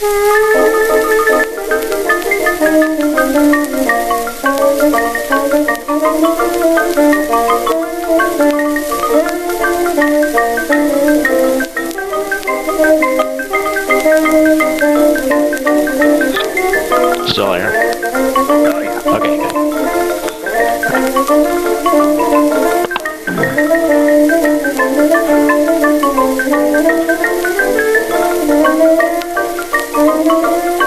Still there? Oh, okay, good. Thank you.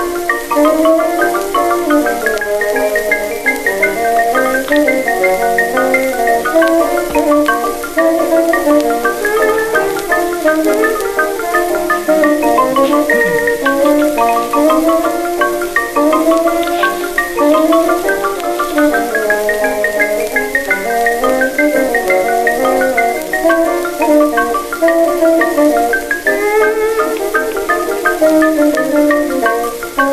That's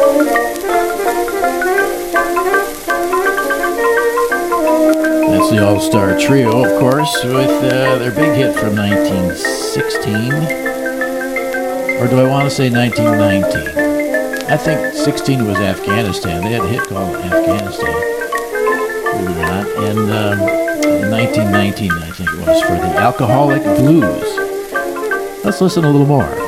the All Star Trio, of course, with uh, their big hit from 1916. Or do I want to say 1919? I think 16 was Afghanistan. They had a hit called Afghanistan. And um, 1919, I think it was, for the Alcoholic Blues. Let's listen a little more.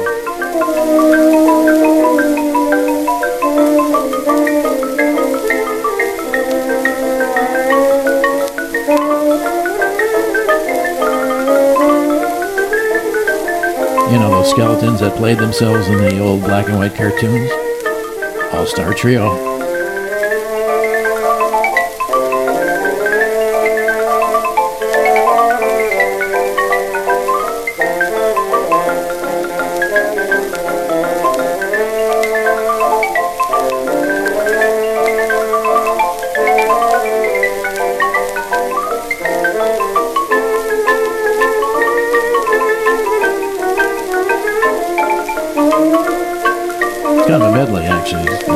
Skeletons that played themselves in the old black and white cartoons? All Star Trio.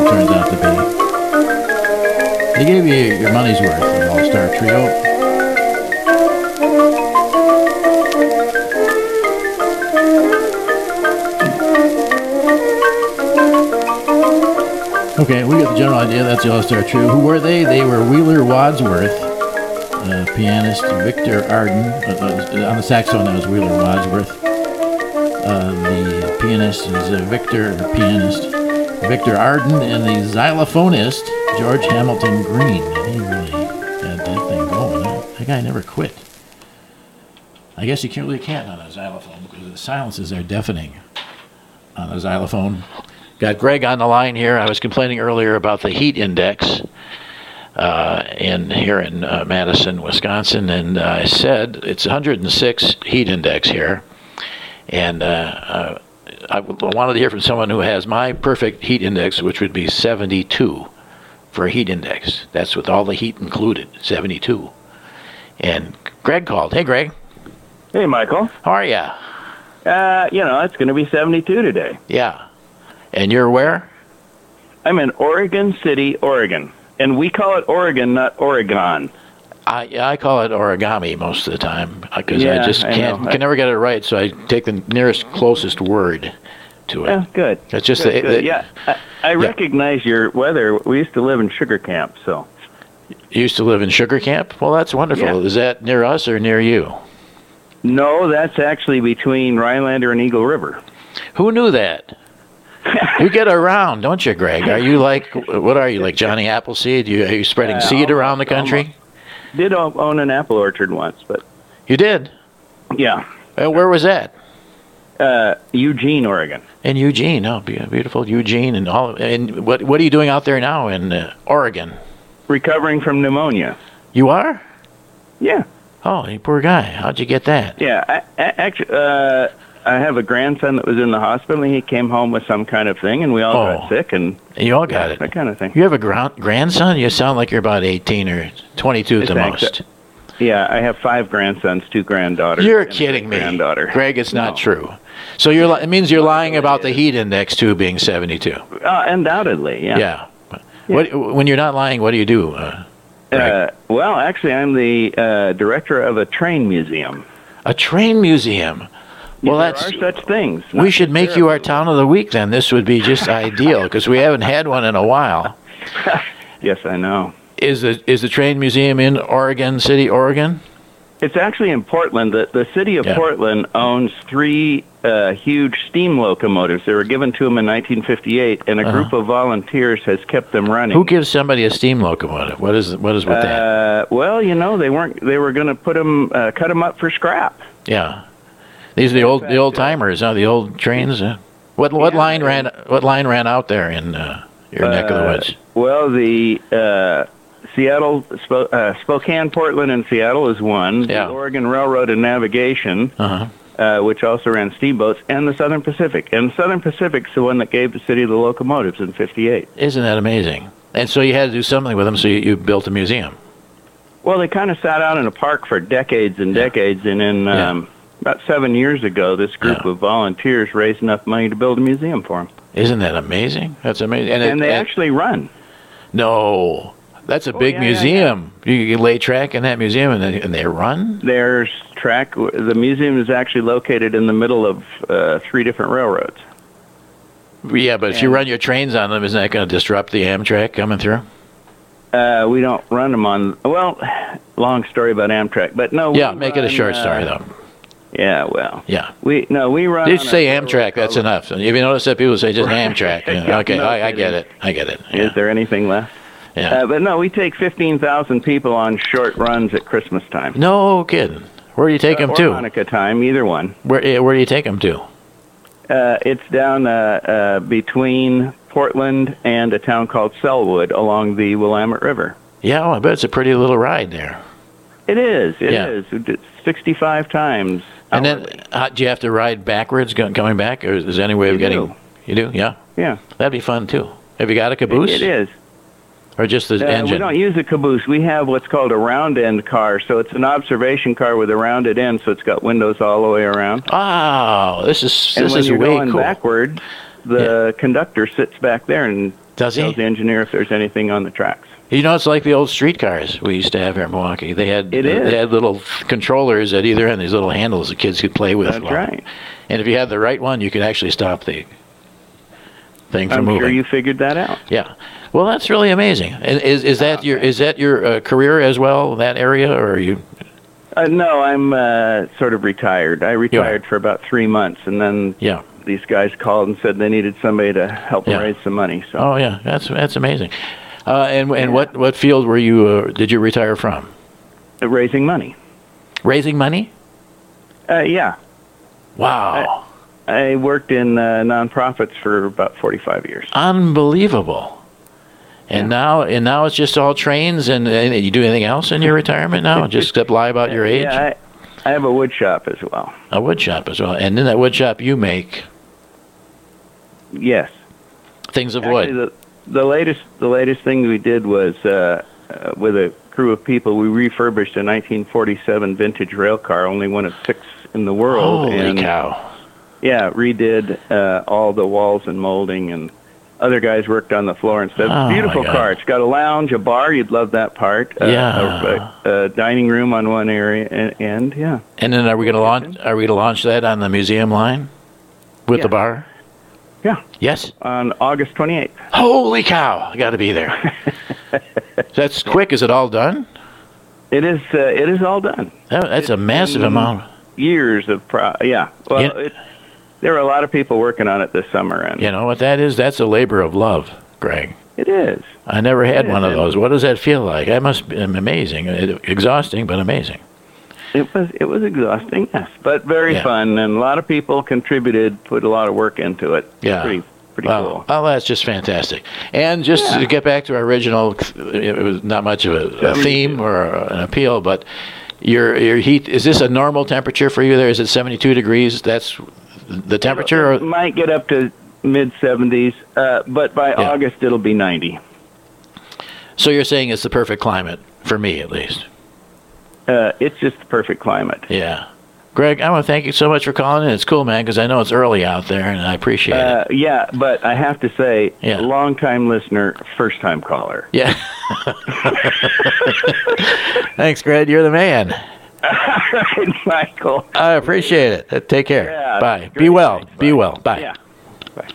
Turns out to be. They gave you your money's worth in All Star Trio. Okay, we got the general idea. That's the All Star Trio. Who were they? They were Wheeler Wadsworth, uh, pianist Victor Arden. Uh, uh, on the saxophone, that was Wheeler Wadsworth. Uh, the pianist is uh, Victor, the pianist Victor Arden, and the xylophonist George Hamilton Green. He really had that thing going. That guy never quit. I guess you can't really can't on a xylophone because the silences are deafening on a xylophone. Got Greg on the line here. I was complaining earlier about the heat index uh, in here in uh, Madison, Wisconsin, and uh, I said it's 106 heat index here, and uh, uh, I wanted to hear from someone who has my perfect heat index, which would be 72 for a heat index. That's with all the heat included, 72. And Greg called. Hey, Greg, Hey, Michael. how are ya? Uh, you know, it's going to be 72 today. Yeah. And you're where? I'm in Oregon City, Oregon. And we call it Oregon, not Oregon. I I call it origami most of the time because I just can't know. can never get it right. So I take the nearest closest word to it. Yeah, good. It's just Good, the, good. the- yeah, I, I recognize your weather. We used to live in Sugar Camp, so. You used to live in Sugar Camp. Well, that's wonderful. Yeah. Is that near us or near you? No, that's actually between Rhinelander and Eagle River. Who knew that? you get around, don't you, Greg? Are you like what are you like Johnny Appleseed? You, are you spreading Uh, seed around the country? Did own an apple orchard once, but You did. yeah, where was that? uh, Eugene, Oregon. In Eugene. Oh, beautiful Eugene, and all. And what what are you doing out there now in uh, Oregon? Recovering from pneumonia. You are? Yeah, Oh, you poor guy. How'd you get that? yeah. I, I, actually, uh, I have a grandson that was in the hospital, and he came home with some kind of thing, and we all Oh. got sick, and You all got it. that kind of thing. You have a gran- grandson? You sound like you're about 18 or 22 at the most. Yeah, I have five grandsons, two granddaughters. You're kidding me. Granddaughter. Greg, it's not No. true. So you're li- it means you're lying about the heat index too being 72. Uh, undoubtedly, yeah. Yeah. What when you're not lying, what do you do? Uh, Uh, well, actually, I'm the uh, director of a train museum. a train museum. Well, there that's- are such things. We should make you our town of the week then. This would be just ideal because we haven't had one in a while. Yes, I know. Is the is the train museum in Oregon City, Oregon? It's actually in Portland. The, the city of Yeah. Portland owns three uh, huge steam locomotives. They were given to them in 1958, and a Uh-huh. group of volunteers has kept them running. Who gives somebody a steam locomotive? What is what is with that? Uh, well, you know, they weren't. They were going to put them, uh, cut them up for scrap. Yeah, these are the old the old uh, timers, huh? The old trains. Uh, what what Yeah, line ran what line ran out there in uh, your neck of the Uh, woods? Well, the uh, Seattle, uh, Spokane, Portland, and Seattle is one. Yeah. The Oregon Railroad and Navigation, Uh huh. uh, which also ran steamboats, and the Southern Pacific. And the Southern Pacific's the one that gave the city the locomotives in '58. Isn't that amazing? And so you had to do something with them, so you, you built a museum. Well, they kind of sat out in a park for decades and decades, and then Yeah. About seven years ago, this group Yeah. of volunteers raised enough money to build a museum for them, Isn't that amazing? That's amazing. And, it- they and- actually run. no, that's a Oh, big yeah, yeah, museum. You can lay track in that museum, and they, and they run. There's track. The museum is actually located in the middle of uh, three different railroads. Yeah, but if you run your trains on them, isn't that going to disrupt the Amtrak coming through? Uh, we don't run them on. Well, long story about Amtrak, but no. Yeah, make it a run, short uh, story though. Yeah, well, Yeah. we no, we run. Just on say Amtrak. That's enough. If you notice that people say just Right. Amtrak, okay, no I, I get it. I get it. Is Yeah. there anything left? yeah. Uh, but no, we take fifteen thousand people on short runs at Christmas time. no kidding. Where do you take them Uh, or to? Hanukkah time, either one. Where eh, Where do you take them to? Uh, it's down uh, uh, between Portland and a town called Sellwood along the Willamette River. Yeah, well, I bet it's a pretty little ride there. It is. It is. Yeah. We did Sixty-five times. And then, uh, do you have to ride backwards go- coming back, or is there any way of You getting? do. You do, yeah. yeah, That'd be fun too. Have you got a caboose, it is. or just the Uh, we don't use a caboose. We have what's called a round end car. So it's an observation car with a rounded end, so it's got windows all the way around. Oh, this is and this when is you're way going cool. backward, the conductor sits back there and Does he? tells the engineer if there's anything on the tracks. You know, it's like the old streetcars we used to have here in Milwaukee. They had It is. they had little controllers at either end, these little handles the kids could play with. That's right. And if you had the right one, you could actually stop the thing from I'm moving. sure you figured that out. Yeah. Well, that's really amazing. And is is that your is that your uh, career as well? That area, or are you? Uh, no, I'm uh, sort of retired. I retired for about three months, and then Yeah. these guys called and said they needed somebody to help them Yeah. raise some money. So Oh yeah, that's that's amazing. Uh, and and what what field were you uh, did you retire from? uh, raising money. Raising money. Uh, yeah, Wow. I worked in uh, nonprofits for about 45 years. Unbelievable. And Yeah. now, and now it's just all trains. And, and you do anything else in your retirement now? Just except lie about your age. Yeah, I, I have a wood shop as well. A wood shop as well. And in that wood shop, you make Yes. things of Actually, wood. the, the latest the latest thing we did was uh, uh, with a crew of people. We refurbished a 1947 vintage rail car, only one of six in the world. Holy and cow! yeah, redid uh, all the walls and molding, and other guys worked on the floor and stuff. Oh, Beautiful car. It's got a lounge, a bar. You'd love that part. Uh, Yeah. A, a, a dining room on one area, and, and yeah. And then are we going to launch? Are we going to launch that on the museum line with the bar? Yeah. Yes. On August 28th. Holy cow! I got to be there. That's quick. Is it all done? It is. Uh, it is all done. That, that's a massive amount. Years of pro. Yeah. Well. It, there were a lot of people working on it this summer, and You know what that is? That's a labor of love, Greg. it is. I never had Yeah, one of those. What does that feel like? That must be amazing. It- exhausting, but amazing. It was. It was exhausting, yes, but very Yeah. fun, and a lot of people contributed, put a lot of work into it. Yeah. Pretty. Pretty cool. oh, that's just fantastic. And just Yeah. to get back to our original, it was not much of a, a theme or an appeal, but your your heat is this a normal temperature for you there? Is it 72 degrees? That's the temperature? It might get up to mid 70s, uh, but by Yeah. August it'll be 90. so you're saying it's the perfect climate for me, at least? Uh, it's just the perfect climate. Yeah. Greg, I want to thank you so much for calling in. It's cool, man, because I know it's early out there, and I appreciate it. Uh, yeah, but I have to say, Yeah. long time listener, first time caller. Yeah. Thanks, Greg. You're the man. right, Michael. I appreciate it. Uh, Take care. Yeah, Bye. Be well. Thanks. Be Bye. well. Bye. Yeah. Bye.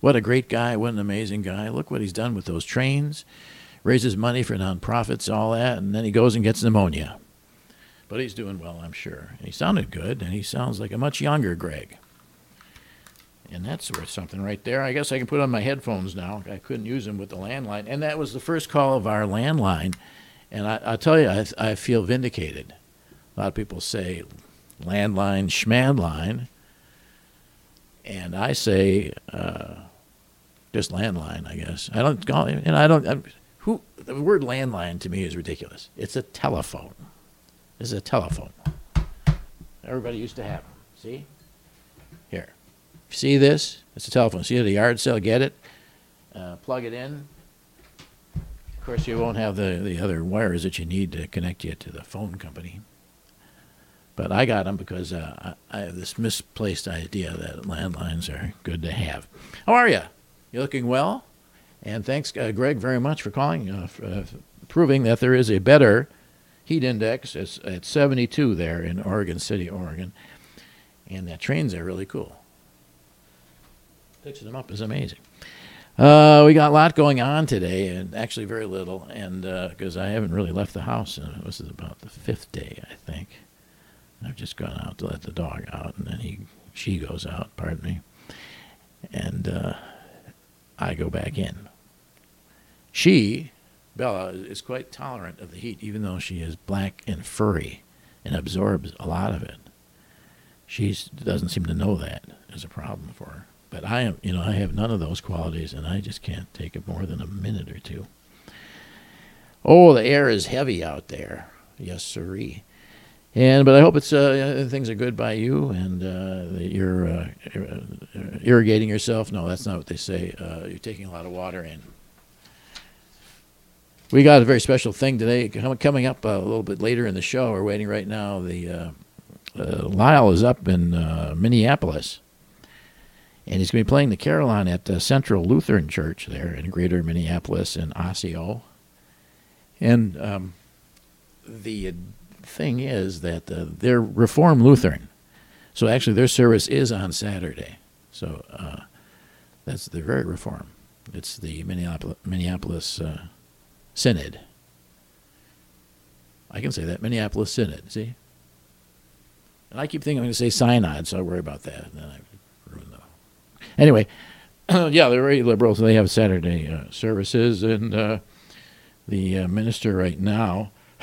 What a great guy. What an amazing guy. Look what he's done with those trains. Raises money for nonprofits, all that, and then he goes and gets pneumonia. But he's doing well, I'm sure. He sounded good, and he sounds like a much younger Greg. And that's worth something right there. I guess I can put on my headphones now. I couldn't use them with the landline. And that was the first call of our landline. And I, I'll tell you, I, I feel vindicated. A lot of people say landline, schmadline. And I say, uh, just landline, I guess. I don't call and I don't. Who the word landline to me is ridiculous. It's a telephone. This is a telephone. Everybody used to have them. See, here. See this? It's a telephone. See at a yard sale, get it, uh, plug it in. Of course, you won't have the the other wires that you need to connect you to the phone company. But I got them because uh, I, I have this misplaced idea that landlines are good to have. How are you? You looking well? And thanks, uh, Greg, very much for calling, uh, f- uh, proving that there is a better heat index it's at 72 there in Oregon City, Oregon. And that trains are really cool. Fixing them up is amazing. Uh, we got a lot going on today, and actually very little, and because I haven't really left the house, and this is about the fifth day, I think. I've just gone out to let the dog out, and then he, she goes out. Pardon me, and uh, I go back in. She, Bella, is quite tolerant of the heat, even though she is black and furry and absorbs a lot of it. She doesn't seem to know that is a problem for her. But I am, you know, I have none of those qualities, and I just can't take it more than a minute or two. Oh, the air is heavy out there. Yes, sirree. And but I hope it's uh, things are good by you, and uh, that you're uh, irrigating yourself. No, that's not what they say. Uh, you're taking a lot of water in. We got a very special thing today coming up uh, a little bit later in the show. We're waiting right now. The uh, uh, Lyle is up in uh, Minneapolis, and he's going to be playing the Carillon at the Central Lutheran Church there in Greater Minneapolis in Osseo. And um, the thing is that uh, they're Reformed Lutheran, so actually their service is on Saturday. So uh, that's they're very Reformed. It's the Minneapolis, Minneapolis Synod. I can say that Minneapolis Synod. See, and I keep thinking I'm going to say Synod, so I worry about that. Then I ruin the. Anyway, yeah, they're very liberal, so they have Saturday uh, services, and uh, the uh, minister right now,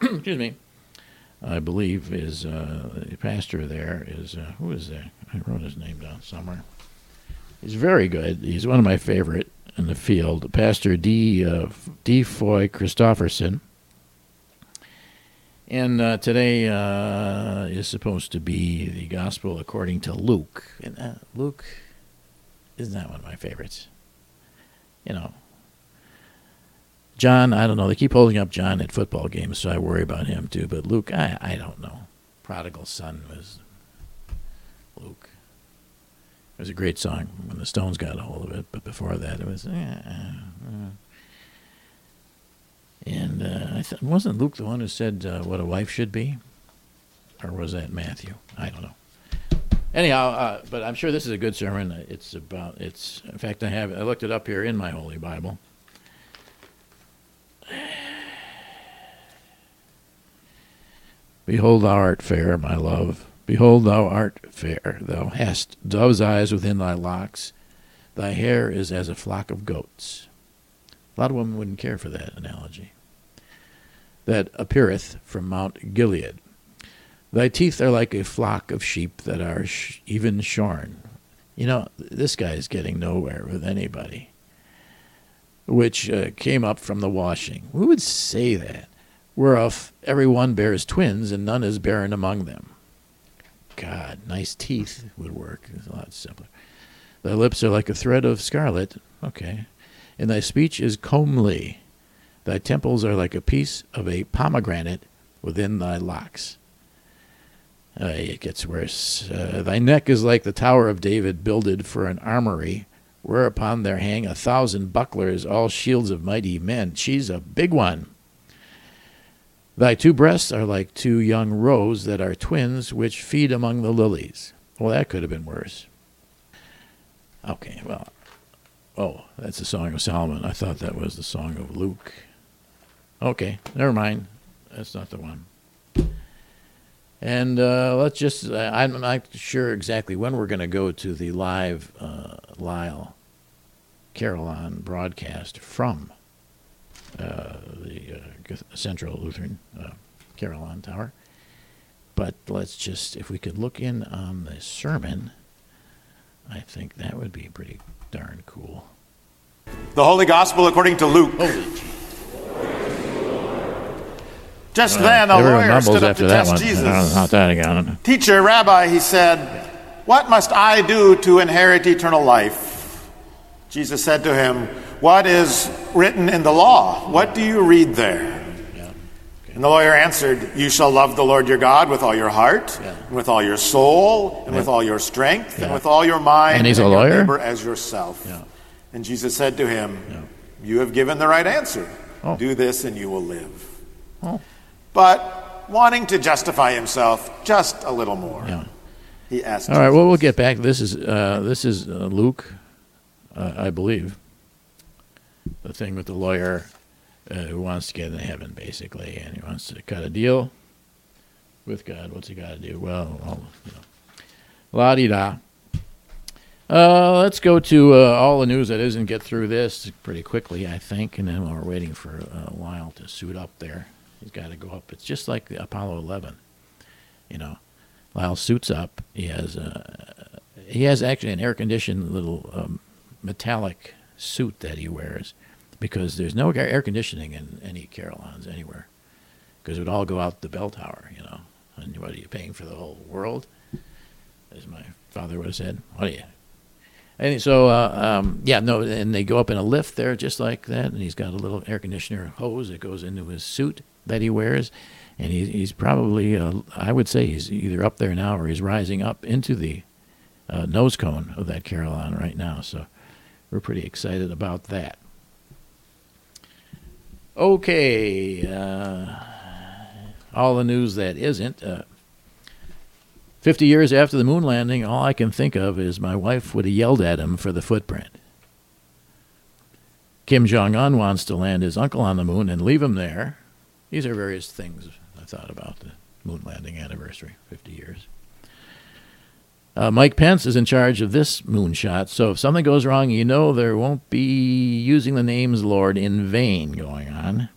excuse me, I believe is uh, the pastor there is uh, who is that? I wrote his name down somewhere. He's very good. He's one of my favorite in the field. Pastor D. Uh, D. Foy Christofferson. And uh, today uh, is supposed to be the gospel according to Luke. And uh, Luke is not that one of my favorites. You know, John, I don't know. They keep holding up John at football games, so I worry about him too. But Luke, I, I don't know. Prodigal son was Luke. It was a great song when the Stones got a hold of it, but before that, it was. eh, eh, eh. And uh, I th- wasn't Luke the one who said uh, what a wife should be, or was that Matthew? I don't know. Anyhow, uh, but I'm sure this is a good sermon. It's about it's. In fact, I have I looked it up here in my Holy Bible. Behold, thou art fair, my love. Behold, thou art fair. Thou hast dove's eyes within thy locks. Thy hair is as a flock of goats. A lot of women wouldn't care for that analogy. That appeareth from Mount Gilead. Thy teeth are like a flock of sheep that are sh- even shorn. You know, this guy is getting nowhere with anybody. Which uh, came up from the washing. Who would say that? Whereof every one bears twins, and none is barren among them. God, nice teeth would work. It's a lot simpler. Thy lips are like a thread of scarlet. Okay. And thy speech is comely. Thy temples are like a piece of a pomegranate within thy locks. Uh, it gets worse. Uh, thy neck is like the tower of David, builded for an armory, whereupon there hang a thousand bucklers, all shields of mighty men. She's a big one. Thy two breasts are like two young roes that are twins, which feed among the lilies. Well, that could have been worse. Okay, well, oh, that's the Song of Solomon. I thought that was the Song of Luke. Okay, never mind. That's not the one. And uh, let's just, uh, I'm not sure exactly when we're going to go to the live uh, Lyle Carillon broadcast from the uh, Central Lutheran uh, Carillon Tower. But let's just, if we could look in on the sermon, I think that would be pretty darn cool. The Holy Gospel according to Luke. Holy Just then a lawyer stood up to that test one. Jesus. Uh, Not that again. Teacher, Rabbi, he said, What must I do to inherit eternal life? Jesus said to him, What is written in the law? What do you read there? And the lawyer answered, You shall love the Lord your God with all your heart, Yeah. and with all your soul, and with all your strength, and with all your mind, And he's a your lawyer? neighbor as yourself. Yeah. And Jesus said to him, You have given the right answer. Oh. Do this and you will live. Oh. But wanting to justify himself just a little more, Yeah. he asked All right. Jesus, Well, we'll get back. This is uh, this is uh, Luke, uh, I believe. The thing with the lawyer uh, who wants to get into heaven, basically, and he wants to cut a deal with God. What's he got to do? Well, all, you know, la di da. Uh, let's go to uh, all the news that is and get through this pretty quickly, I think, and then we're waiting for a while to suit up there, he's got to go up. It's just like the Apollo 11, you know. Lyle suits up. He has a, he has actually an air conditioned little um, metallic suit that he wears because there's no air conditioning in any Carillons anywhere because it would all go out the bell tower, you know. And what are you paying for the whole world? As my father would have said, what are you? And so, uh, um, yeah, no, and they go up in a lift there just like that, and he's got a little air conditioner hose that goes into his suit that he wears, and he, he's probably, uh, I would say, he's either up there now or he's rising up into the uh, nose cone of that Carillon right now. So we're pretty excited about that. Okay, uh, all the news that isn't. Uh, 50 years after the moon landing, all I can think of is my wife would have yelled at him for the footprint. Kim Jong un wants to land his uncle on the moon and leave him there. These are various things I thought about the moon landing anniversary, 50 years. Uh, Mike Pence is in charge of this moonshot, so if something goes wrong, you know there won't be using the names Lord in vain going on.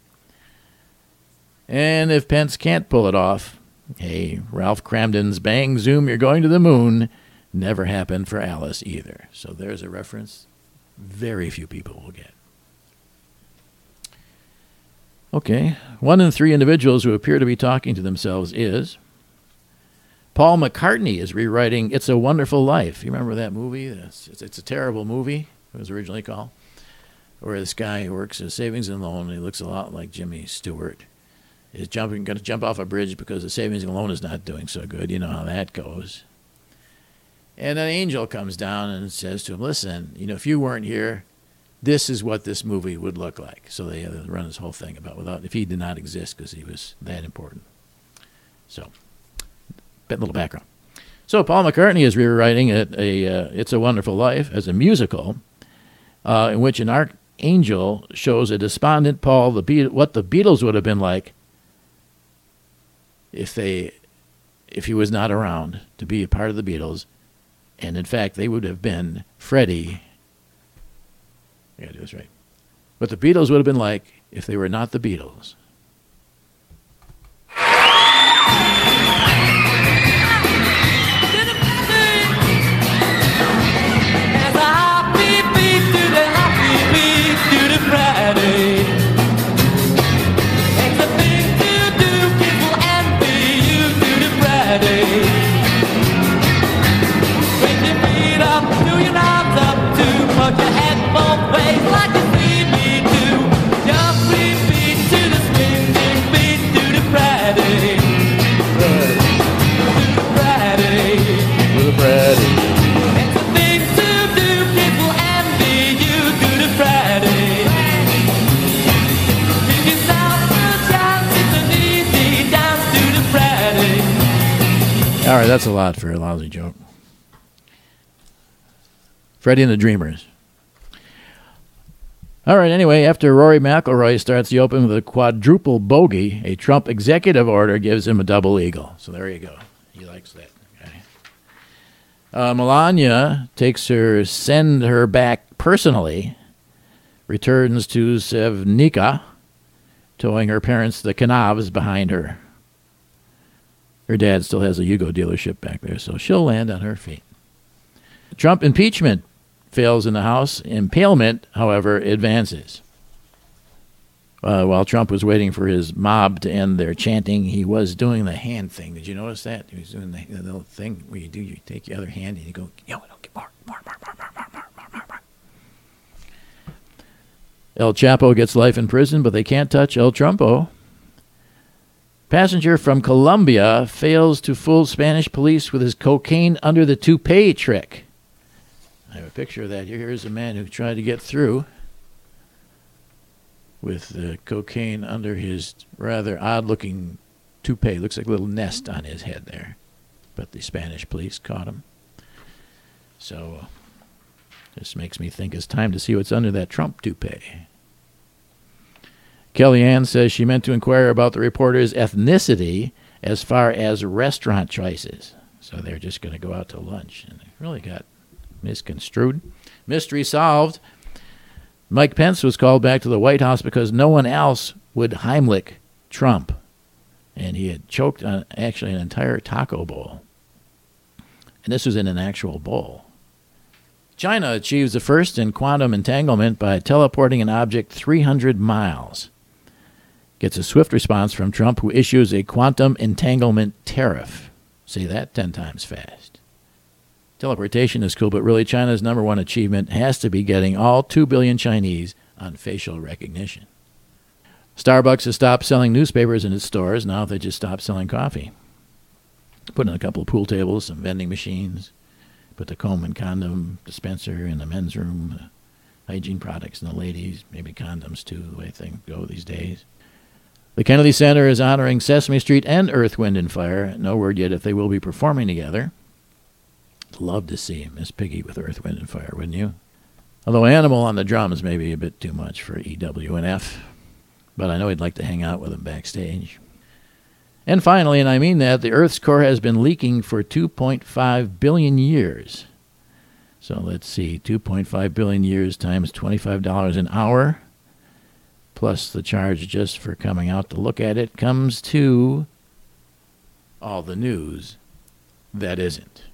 And if Pence can't pull it off, hey, Ralph Kramden's Bang Zoom, you're going to the moon never happened for Alice either. So there's a reference very few people will get. Okay, one in three individuals who appear to be talking to themselves is Paul McCartney is rewriting "It's a Wonderful Life." You remember that movie? It's, it's, it's a terrible movie. It was originally called, where this guy works at savings and loan. and He looks a lot like Jimmy Stewart. Is jumping, going to jump off a bridge because the savings and loan is not doing so good. You know how that goes. And an angel comes down and says to him, "Listen, you know, if you weren't here, this is what this movie would look like." So they run this whole thing about without if he did not exist because he was that important. So little background. So Paul McCartney is rewriting a, a uh, "It's a Wonderful Life" as a musical, uh, in which an archangel shows a despondent Paul the Be- what the Beatles would have been like if they, if he was not around to be a part of the Beatles, and in fact they would have been Freddie. I gotta do this right. What the Beatles would have been like if they were not the Beatles. Right, that's a lot for a lousy joke. Freddie and the Dreamers. All right, anyway, after Rory McIlroy starts the Open with a quadruple bogey, a Trump executive order gives him a double eagle. So there you go. He likes that. Okay. Uh, Melania takes her, send her back personally, returns to Sevnica, towing her parents, the Knavs, behind her. Her dad still has a Yugo dealership back there, so she'll land on her feet. Trump impeachment fails in the House. Impalement, however, advances. Uh, while Trump was waiting for his mob to end their chanting, he was doing the hand thing. Did you notice that? He was doing the, the little thing where you do, you take your other hand and you go, yo, get more, more, more, more, more, more, more, more, more. El Chapo gets life in prison, but they can't touch El Trumpo. Passenger from Colombia fails to fool Spanish police with his cocaine under the toupee trick. I have a picture of that. Here's a man who tried to get through with cocaine under his rather odd looking toupee. Looks like a little nest on his head there. But the Spanish police caught him. So this makes me think it's time to see what's under that Trump toupee. Kellyanne says she meant to inquire about the reporter's ethnicity as far as restaurant choices. So they're just going to go out to lunch. And they really got misconstrued. Mystery solved. Mike Pence was called back to the White House because no one else would Heimlich Trump. And he had choked on actually an entire taco bowl. And this was in an actual bowl. China achieves the first in quantum entanglement by teleporting an object 300 miles. Gets a swift response from Trump, who issues a quantum entanglement tariff. Say that 10 times fast. Teleportation is cool, but really China's number one achievement has to be getting all 2 billion Chinese on facial recognition. Starbucks has stopped selling newspapers in its stores. Now they just stopped selling coffee. Put in a couple of pool tables, some vending machines, put the comb and condom dispenser in the men's room, uh, hygiene products in the ladies, maybe condoms too, the way things go these days. The Kennedy Center is honoring Sesame Street and Earth, Wind, and Fire. No word yet if they will be performing together. Love to see Miss Piggy with Earth, Wind, and Fire, wouldn't you? Although Animal on the drums may be a bit too much for EWNF, but I know he'd like to hang out with him backstage. And finally, and I mean that, the Earth's core has been leaking for 2.5 billion years. So let's see, 2.5 billion years times $25 an hour, plus the charge just for coming out to look at it, comes to all the news that isn't.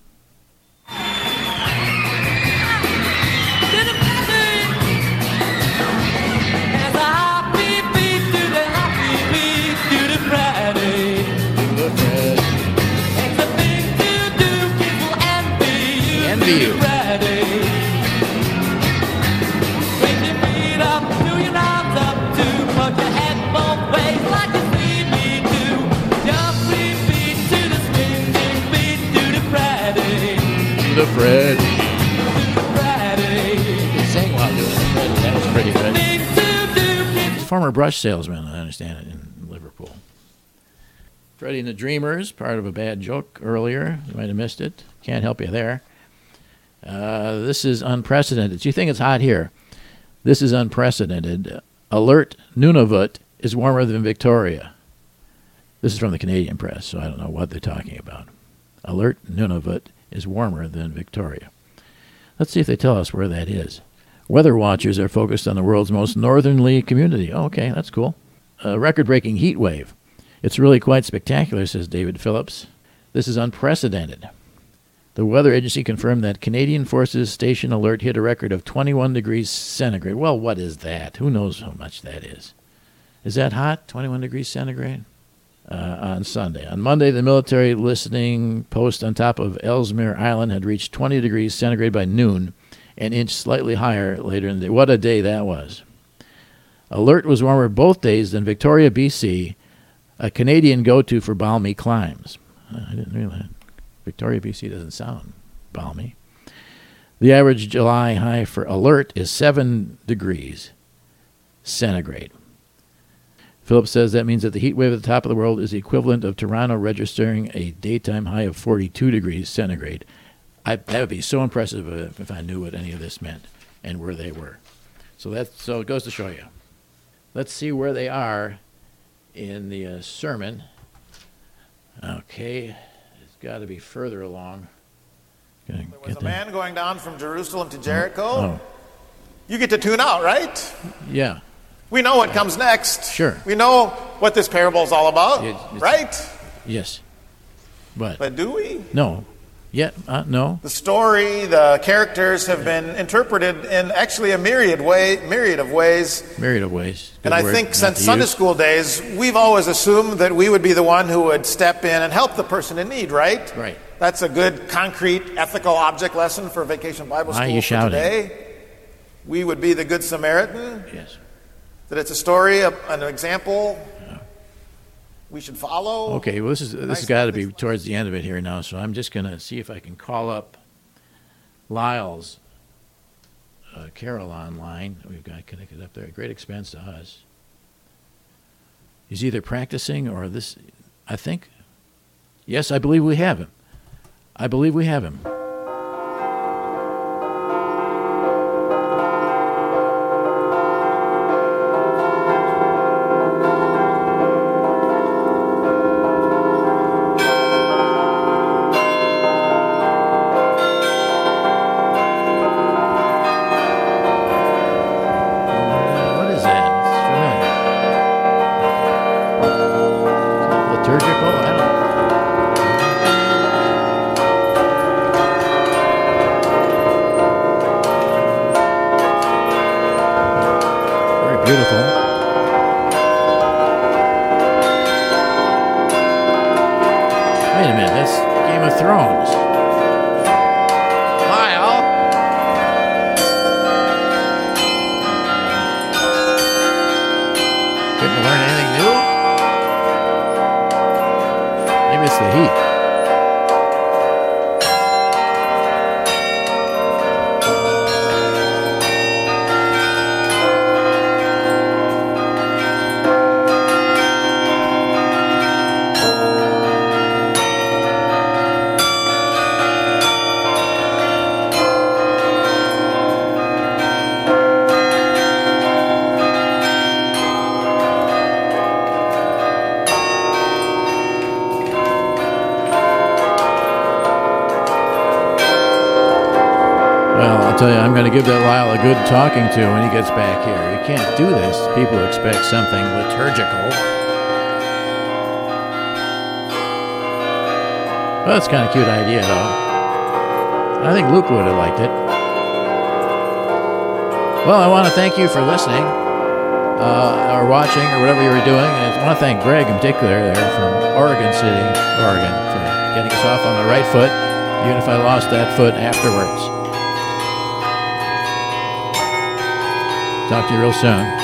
The Fred. Doing it. That was pretty good. Former brush salesman, I understand it, in Liverpool. Freddie and the Dreamers, part of a bad joke earlier. You might have missed it. Can't help you there. Uh, this is unprecedented. You think it's hot here? This is unprecedented. Alert Nunavut is warmer than Victoria. This is from the Canadian press, so I don't know what they're talking about. Alert Nunavut is warmer than Victoria. Let's see if they tell us where that is. Weather watchers are focused on the world's most northerly community. Oh, okay, that's cool. A record breaking heat wave. It's really quite spectacular, says David Phillips. This is unprecedented. The weather agency confirmed that Canadian Forces Station Alert hit a record of 21 degrees centigrade. Well, what is that? Who knows how much that is? Is that hot? 21 degrees centigrade? Uh, on Sunday. On Monday, the military listening post on top of Ellesmere Island had reached 20 degrees centigrade by noon, an inch slightly higher later in the day. What a day that was. Alert was warmer both days than Victoria, BC, a Canadian go to for balmy climes. Uh, I didn't realize. Victoria, BC doesn't sound balmy. The average July high for alert is 7 degrees centigrade. Phillips says that means that the heat wave at the top of the world is the equivalent of Toronto registering a daytime high of 42 degrees centigrade. I, that would be so impressive if, if I knew what any of this meant and where they were. So that so it goes to show you. Let's see where they are in the uh, sermon. Okay, it's got to be further along. There was a that. man going down from Jerusalem to Jericho. Oh, You get to tune out, right? yeah. We know what comes next. Sure. We know what this parable is all about, It- right? Yes. But, But do we? no. Yet, uh, no. The story, the characters have been interpreted in actually a myriad way, myriad of ways. Myriad of ways. Good And I word think since Sunday use. school days, we've always assumed that we would be the one who would step in and help the person in need, right? Right. That's a good, concrete, ethical object lesson for Vacation Bible Why School are you shouting? today. We would be the Good Samaritan. Yes. That it's a story, a- an example we should follow. Okay, well, this is this Nice. has got to be towards the end of it here now, so I'm just going to see if I can call up Lyle's uh, Carol online. We've got connected up there great expense to us. He's either practicing or this, I think. Yes, I believe we have him. I believe we have him. The heat. Give that Lyle a good talking to when he gets back here. You can't do this. People expect something liturgical. Well, that's kind of a cute idea, though. I think Luke would have liked it. Well, I want to thank you for listening uh, or watching or whatever you were doing. And I want to thank Greg in particular there from Oregon City, Oregon, for getting us off on the right foot, even if I lost that foot afterwards. Talk to you real soon.